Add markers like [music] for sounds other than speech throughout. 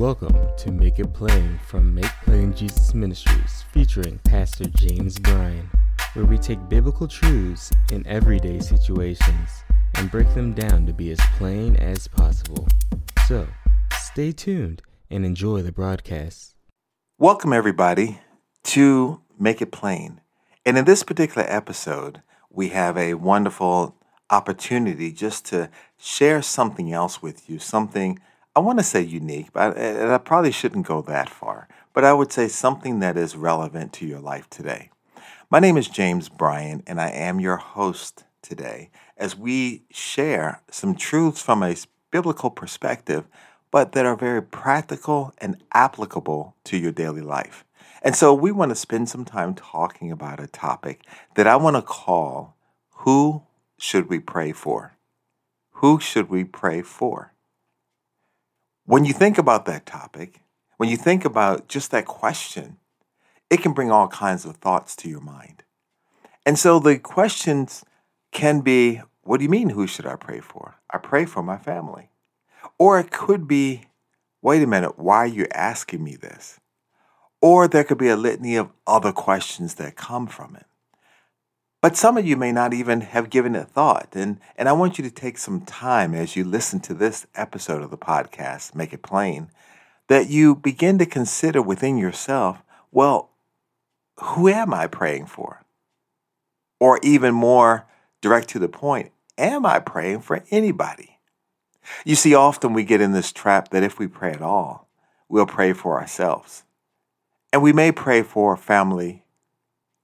Welcome to Make It Plain from Make Plain Jesus Ministries, featuring Pastor James Bryan, where we take biblical truths in everyday situations and break them down to be as plain as possible. So, stay tuned and enjoy the broadcast. Welcome, everybody, to Make It Plain. And in this particular episode, we have a wonderful opportunity just to share something else with you, something I want to say unique, but I, I probably shouldn't go that far. But I would say something that is relevant to your life today. My name is James Bryan, and I am your host today as we share some truths from a biblical perspective, but that are very practical and applicable to your daily life. And so we want to spend some time talking about a topic that I want to call Who Should We Pray For? Who should we pray for? When you think about that topic, when you think about just that question, it can bring all kinds of thoughts to your mind. And so the questions can be what do you mean, who should I pray for? I pray for my family. Or it could be, wait a minute, why are you asking me this? Or there could be a litany of other questions that come from it. But some of you may not even have given it thought. And, and I want you to take some time as you listen to this episode of the podcast, Make It Plain, that you begin to consider within yourself, well, who am I praying for? Or even more direct to the point, am I praying for anybody? You see, often we get in this trap that if we pray at all, we'll pray for ourselves. And we may pray for family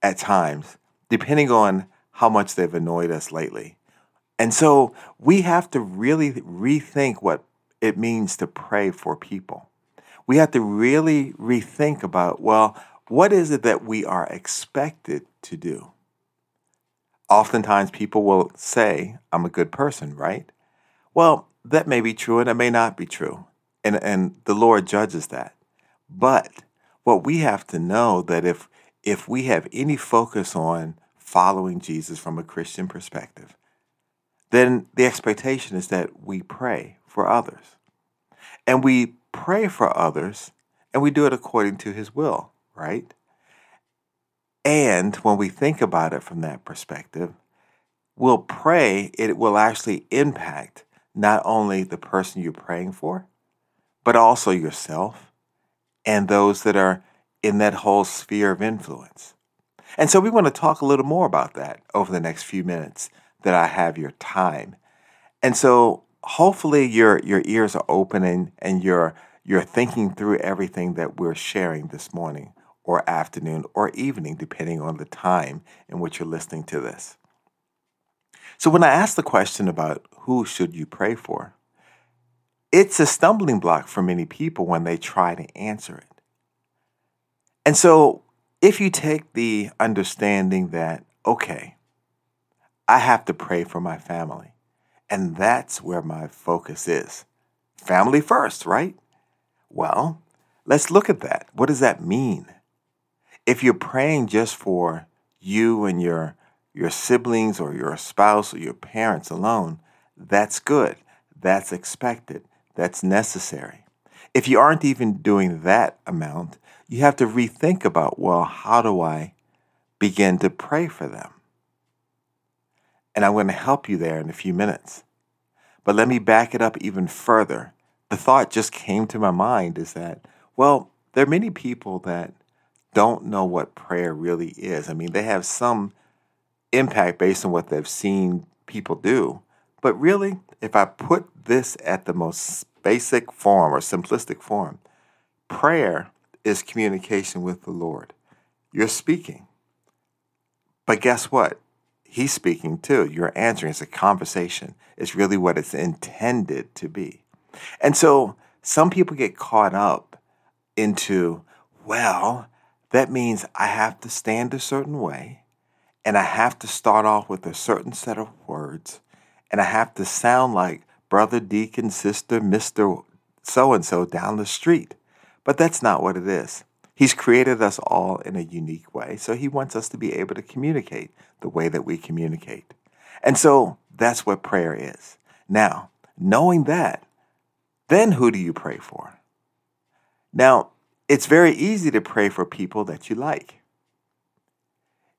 at times depending on how much they've annoyed us lately. And so we have to really rethink what it means to pray for people. We have to really rethink about, well, what is it that we are expected to do? Oftentimes people will say, I'm a good person, right? Well, that may be true and it may not be true. And, and the Lord judges that. But what we have to know that if if we have any focus on following Jesus from a Christian perspective, then the expectation is that we pray for others. And we pray for others and we do it according to his will, right? And when we think about it from that perspective, we'll pray, it will actually impact not only the person you're praying for, but also yourself and those that are in that whole sphere of influence. And so we want to talk a little more about that over the next few minutes that I have your time. And so hopefully your your ears are open and, and you're you're thinking through everything that we're sharing this morning or afternoon or evening, depending on the time in which you're listening to this. So when I ask the question about who should you pray for, it's a stumbling block for many people when they try to answer it. And so, if you take the understanding that, okay, I have to pray for my family, and that's where my focus is family first, right? Well, let's look at that. What does that mean? If you're praying just for you and your your siblings or your spouse or your parents alone, that's good. That's expected. That's necessary. If you aren't even doing that amount, you have to rethink about well, how do I begin to pray for them? And I'm going to help you there in a few minutes. But let me back it up even further. The thought just came to my mind is that, well, there are many people that don't know what prayer really is. I mean, they have some impact based on what they've seen people do. But really, if I put this at the most basic form or simplistic form, prayer is communication with the Lord. You're speaking. But guess what? He's speaking too. You're answering. It's a conversation. It's really what it's intended to be. And so some people get caught up into, well, that means I have to stand a certain way and I have to start off with a certain set of words and I have to sound like brother, deacon, sister, Mr. So and so down the street. But that's not what it is. He's created us all in a unique way. So he wants us to be able to communicate the way that we communicate. And so that's what prayer is. Now, knowing that, then who do you pray for? Now, it's very easy to pray for people that you like.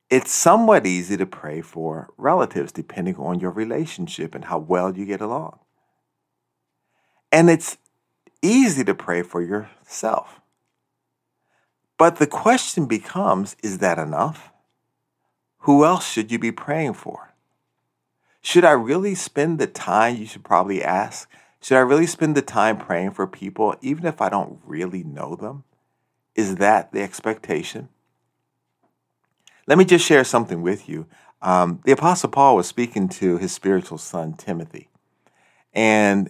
It's somewhat easy to pray for relatives depending on your relationship and how well you get along. And it's easy to pray for yourself. But the question becomes is that enough? Who else should you be praying for? Should I really spend the time, you should probably ask, should I really spend the time praying for people even if I don't really know them? Is that the expectation? Let me just share something with you. Um, the Apostle Paul was speaking to his spiritual son, Timothy. And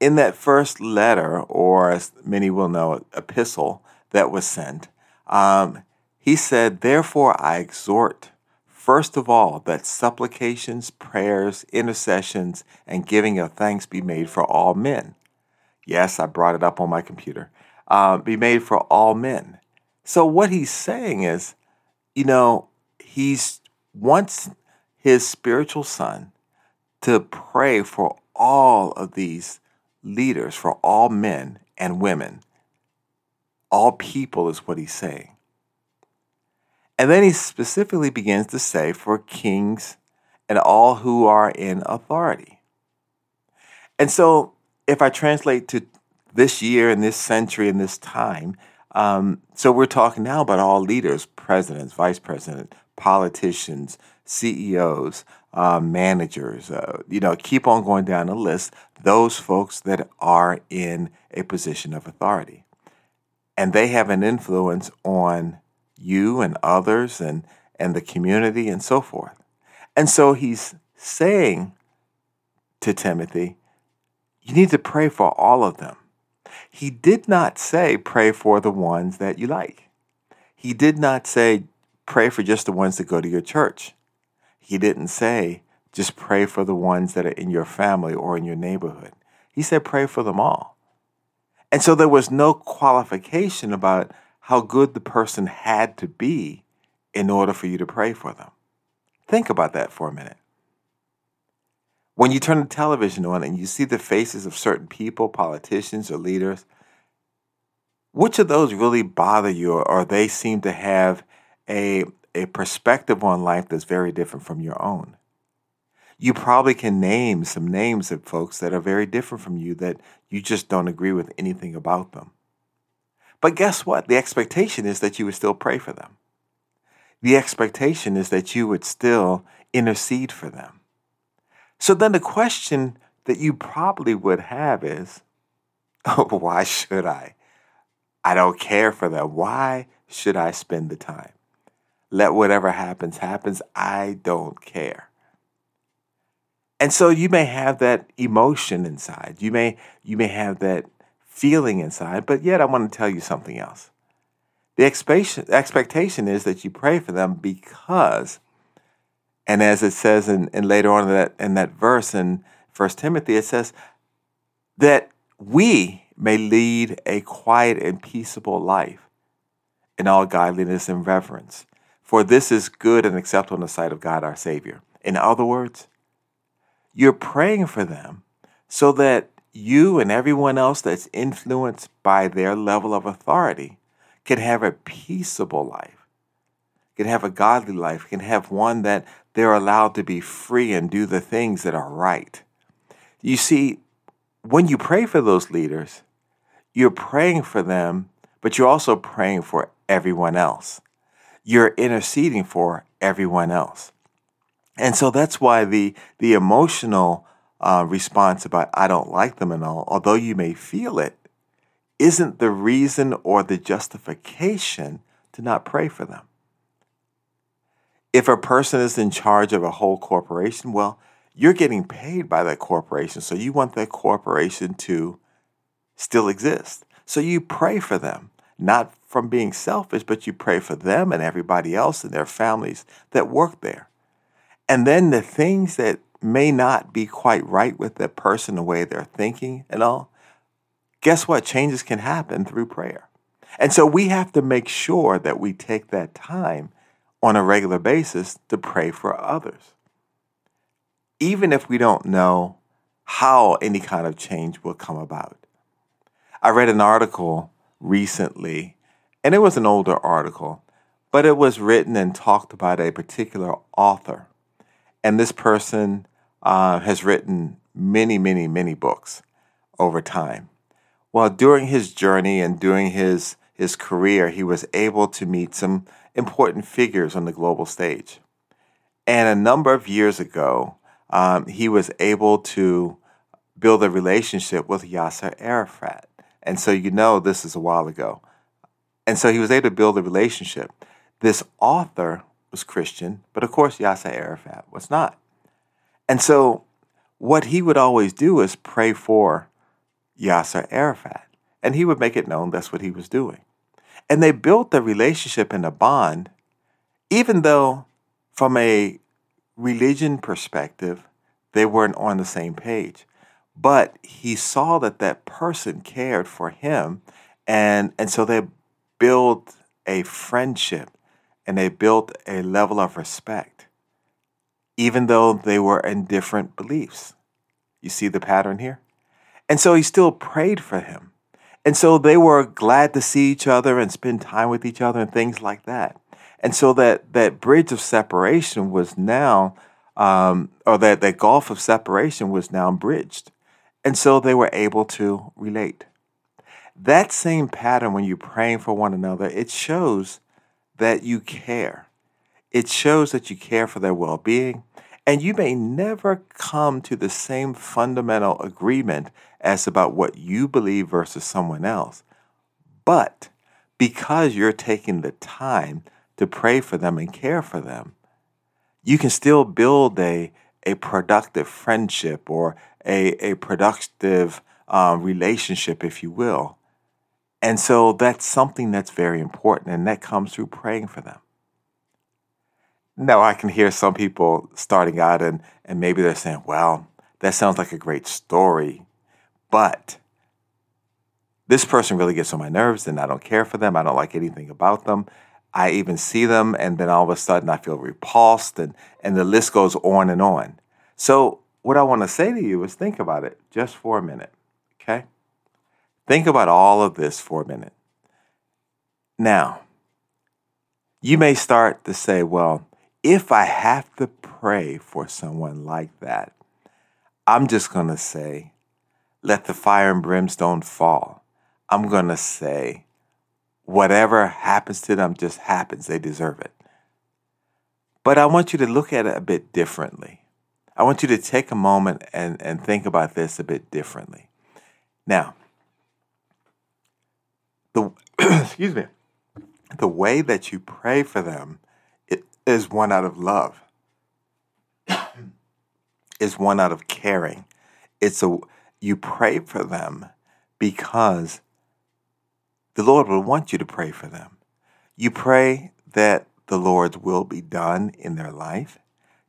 in that first letter, or as many will know, epistle that was sent, um, he said, Therefore I exhort, first of all, that supplications, prayers, intercessions, and giving of thanks be made for all men. Yes, I brought it up on my computer. Uh, be made for all men. So what he's saying is, you know, he's wants his spiritual son to pray for all of these leaders, for all men and women. All people is what he's saying. And then he specifically begins to say for kings and all who are in authority. And so, if I translate to this year and this century and this time, um, so we're talking now about all leaders, presidents, vice president, politicians, CEOs, uh, managers, uh, you know, keep on going down the list, those folks that are in a position of authority. And they have an influence on you and others and, and the community and so forth. And so he's saying to Timothy, you need to pray for all of them. He did not say pray for the ones that you like. He did not say pray for just the ones that go to your church. He didn't say just pray for the ones that are in your family or in your neighborhood. He said pray for them all. And so there was no qualification about how good the person had to be in order for you to pray for them. Think about that for a minute. When you turn the television on and you see the faces of certain people, politicians or leaders, which of those really bother you or they seem to have a, a perspective on life that's very different from your own? You probably can name some names of folks that are very different from you that you just don't agree with anything about them. But guess what? The expectation is that you would still pray for them. The expectation is that you would still intercede for them. So then the question that you probably would have is, [laughs] why should I? I don't care for them. Why should I spend the time? Let whatever happens, happens. I don't care. And so you may have that emotion inside. You may you may have that feeling inside, but yet I want to tell you something else. The expectation is that you pray for them because, and as it says in, in later on in that, in that verse in First Timothy, it says that we may lead a quiet and peaceable life in all godliness and reverence. For this is good and acceptable in the sight of God our Savior. In other words, you're praying for them so that you and everyone else that's influenced by their level of authority can have a peaceable life, can have a godly life, can have one that they're allowed to be free and do the things that are right. You see, when you pray for those leaders, you're praying for them, but you're also praying for everyone else. You're interceding for everyone else. And so that's why the, the emotional uh, response about I don't like them and all, although you may feel it, isn't the reason or the justification to not pray for them. If a person is in charge of a whole corporation, well, you're getting paid by that corporation, so you want that corporation to still exist. So you pray for them, not from being selfish, but you pray for them and everybody else and their families that work there. And then the things that may not be quite right with the person, the way they're thinking and all, guess what? Changes can happen through prayer. And so we have to make sure that we take that time on a regular basis to pray for others. Even if we don't know how any kind of change will come about. I read an article recently, and it was an older article, but it was written and talked about a particular author. And this person uh, has written many, many, many books over time. Well, during his journey and during his, his career, he was able to meet some important figures on the global stage. And a number of years ago, um, he was able to build a relationship with Yasser Arafat. And so you know this is a while ago. And so he was able to build a relationship. This author was Christian, but of course Yasser Arafat was not. And so what he would always do is pray for Yasser Arafat. And he would make it known that's what he was doing. And they built the relationship and a bond, even though from a religion perspective, they weren't on the same page. But he saw that that person cared for him. And, and so they built a friendship and they built a level of respect, even though they were in different beliefs. You see the pattern here? And so he still prayed for him. And so they were glad to see each other and spend time with each other and things like that. And so that, that bridge of separation was now, um, or that, that gulf of separation was now bridged. And so they were able to relate. That same pattern, when you're praying for one another, it shows that you care. It shows that you care for their well being. And you may never come to the same fundamental agreement as about what you believe versus someone else. But because you're taking the time to pray for them and care for them, you can still build a, a productive friendship or a, a productive uh, relationship, if you will. And so that's something that's very important, and that comes through praying for them. Now, I can hear some people starting out and, and maybe they're saying, well, that sounds like a great story, but this person really gets on my nerves and I don't care for them. I don't like anything about them. I even see them and then all of a sudden I feel repulsed and, and the list goes on and on. So, what I want to say to you is think about it just for a minute, okay? Think about all of this for a minute. Now, you may start to say, well, if I have to pray for someone like that, I'm just going to say, let the fire and brimstone fall. I'm going to say, whatever happens to them just happens. They deserve it. But I want you to look at it a bit differently. I want you to take a moment and, and think about this a bit differently. Now, the [clears throat] excuse me, the way that you pray for them is one out of love. [coughs] is one out of caring. It's a you pray for them because the Lord will want you to pray for them. You pray that the Lord's will be done in their life.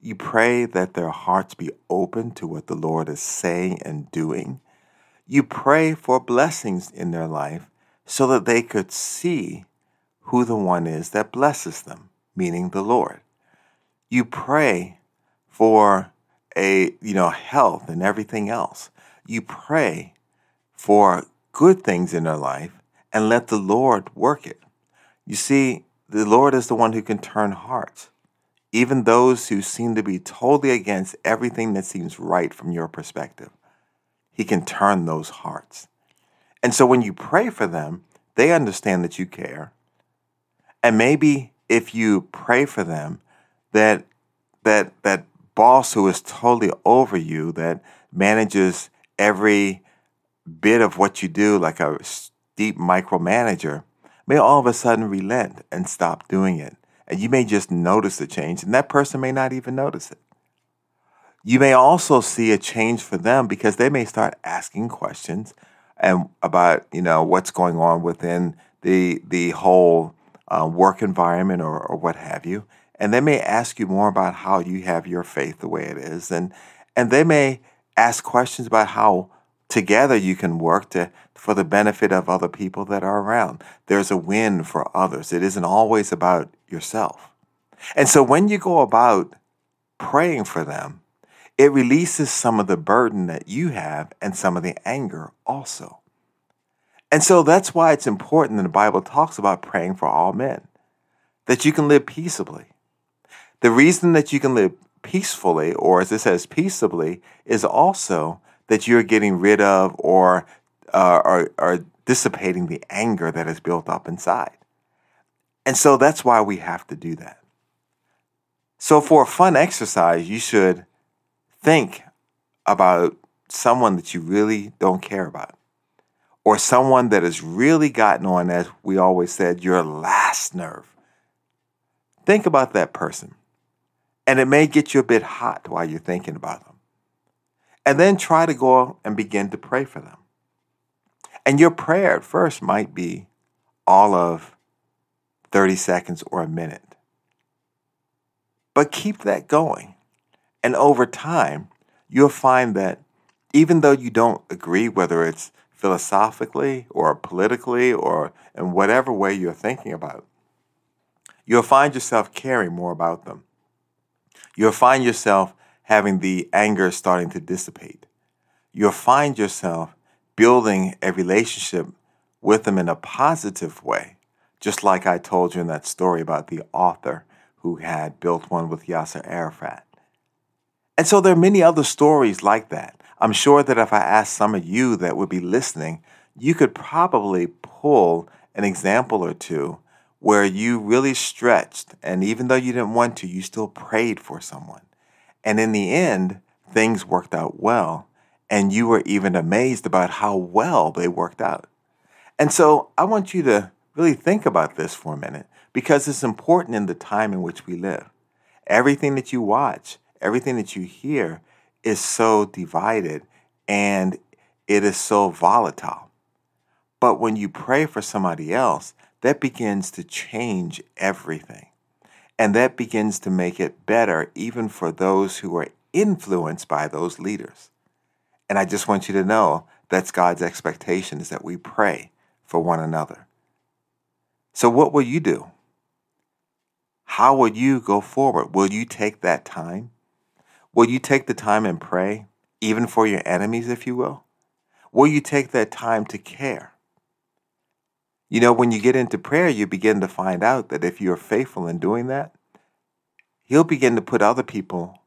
You pray that their hearts be open to what the Lord is saying and doing. You pray for blessings in their life so that they could see who the one is that blesses them meaning the Lord. You pray for a, you know, health and everything else. You pray for good things in their life and let the Lord work it. You see, the Lord is the one who can turn hearts, even those who seem to be totally against everything that seems right from your perspective. He can turn those hearts. And so when you pray for them, they understand that you care. And maybe if you pray for them, that that that boss who is totally over you, that manages every bit of what you do like a deep micromanager, may all of a sudden relent and stop doing it. And you may just notice the change, and that person may not even notice it. You may also see a change for them because they may start asking questions and about you know what's going on within the the whole uh, work environment or, or what have you. And they may ask you more about how you have your faith the way it is. And, and they may ask questions about how together you can work to, for the benefit of other people that are around. There's a win for others. It isn't always about yourself. And so when you go about praying for them, it releases some of the burden that you have and some of the anger also. And so that's why it's important that the Bible talks about praying for all men, that you can live peaceably. The reason that you can live peacefully, or as it says, peaceably, is also that you're getting rid of or, uh, or, or dissipating the anger that is built up inside. And so that's why we have to do that. So, for a fun exercise, you should think about someone that you really don't care about, or someone that has really gotten on, as we always said, your last nerve. Think about that person. And it may get you a bit hot while you're thinking about them. And then try to go and begin to pray for them. And your prayer at first might be all of 30 seconds or a minute. But keep that going. And over time, you'll find that even though you don't agree, whether it's philosophically or politically or in whatever way you're thinking about, you'll find yourself caring more about them. You'll find yourself having the anger starting to dissipate. You'll find yourself building a relationship with them in a positive way, just like I told you in that story about the author who had built one with Yasser Arafat. And so there are many other stories like that. I'm sure that if I asked some of you that would be listening, you could probably pull an example or two where you really stretched, and even though you didn't want to, you still prayed for someone. And in the end, things worked out well, and you were even amazed about how well they worked out. And so I want you to really think about this for a minute because it's important in the time in which we live. Everything that you watch, everything that you hear is so divided and it is so volatile. But when you pray for somebody else, that begins to change everything. And that begins to make it better even for those who are influenced by those leaders. And I just want you to know that's God's expectation is that we pray for one another. So what will you do? How will you go forward? Will you take that time? Will you take the time and pray, even for your enemies, if you will? Will you take that time to care? You know, when you get into prayer, you begin to find out that if you're faithful in doing that, He'll begin to put other people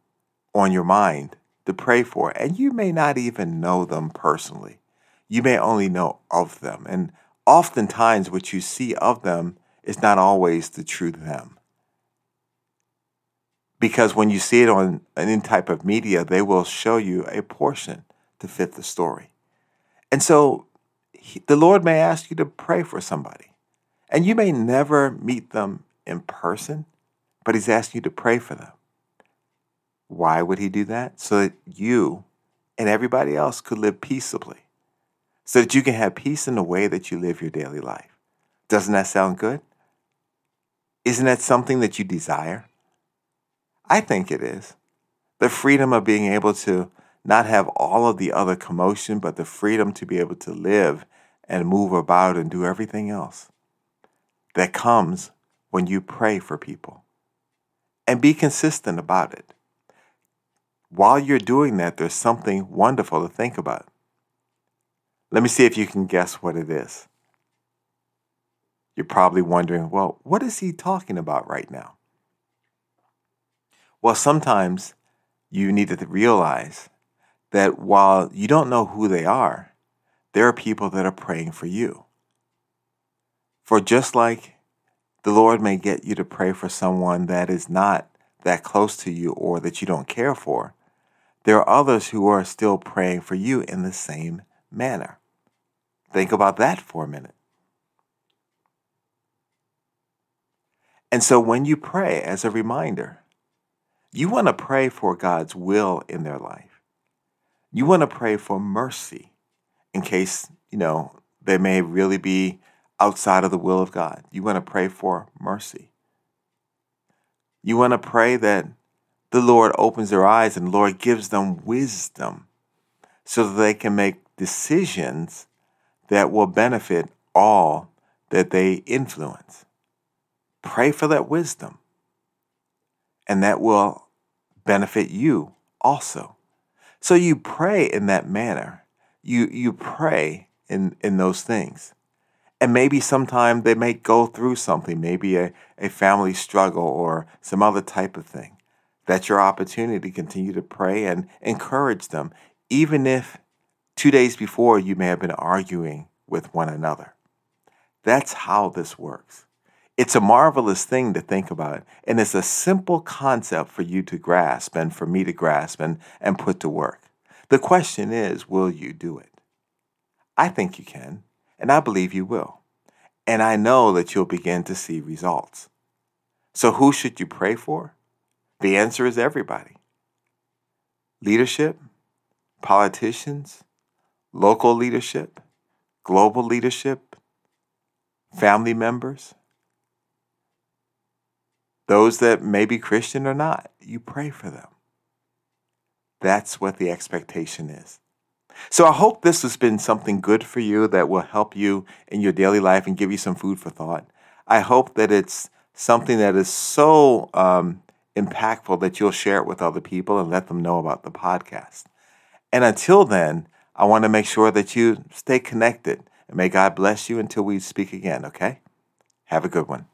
on your mind to pray for. And you may not even know them personally. You may only know of them. And oftentimes, what you see of them is not always the true them. Because when you see it on any type of media, they will show you a portion to fit the story. And so he, the Lord may ask you to pray for somebody. And you may never meet them in person, but He's asking you to pray for them. Why would He do that? So that you and everybody else could live peaceably, so that you can have peace in the way that you live your daily life. Doesn't that sound good? Isn't that something that you desire? I think it is. The freedom of being able to not have all of the other commotion, but the freedom to be able to live and move about and do everything else that comes when you pray for people. And be consistent about it. While you're doing that, there's something wonderful to think about. Let me see if you can guess what it is. You're probably wondering, well, what is he talking about right now? Well, sometimes you need to realize that while you don't know who they are, there are people that are praying for you. For just like the Lord may get you to pray for someone that is not that close to you or that you don't care for, there are others who are still praying for you in the same manner. Think about that for a minute. And so when you pray, as a reminder, you want to pray for God's will in their life. You want to pray for mercy in case, you know, they may really be outside of the will of God. You want to pray for mercy. You want to pray that the Lord opens their eyes and the Lord gives them wisdom so that they can make decisions that will benefit all that they influence. Pray for that wisdom, and that will benefit you also. So you pray in that manner. You, you pray in, in those things. And maybe sometime they may go through something, maybe a, a family struggle or some other type of thing. That's your opportunity to continue to pray and encourage them, even if two days before you may have been arguing with one another. That's how this works. It's a marvelous thing to think about, and it's a simple concept for you to grasp and for me to grasp and, and put to work. The question is, will you do it? I think you can, and I believe you will. And I know that you'll begin to see results. So, who should you pray for? The answer is everybody leadership, politicians, local leadership, global leadership, family members, those that may be Christian or not, you pray for them. That's what the expectation is. So I hope this has been something good for you that will help you in your daily life and give you some food for thought. I hope that it's something that is so um, impactful that you'll share it with other people and let them know about the podcast. And until then, I want to make sure that you stay connected. And may God bless you until we speak again, okay? Have a good one.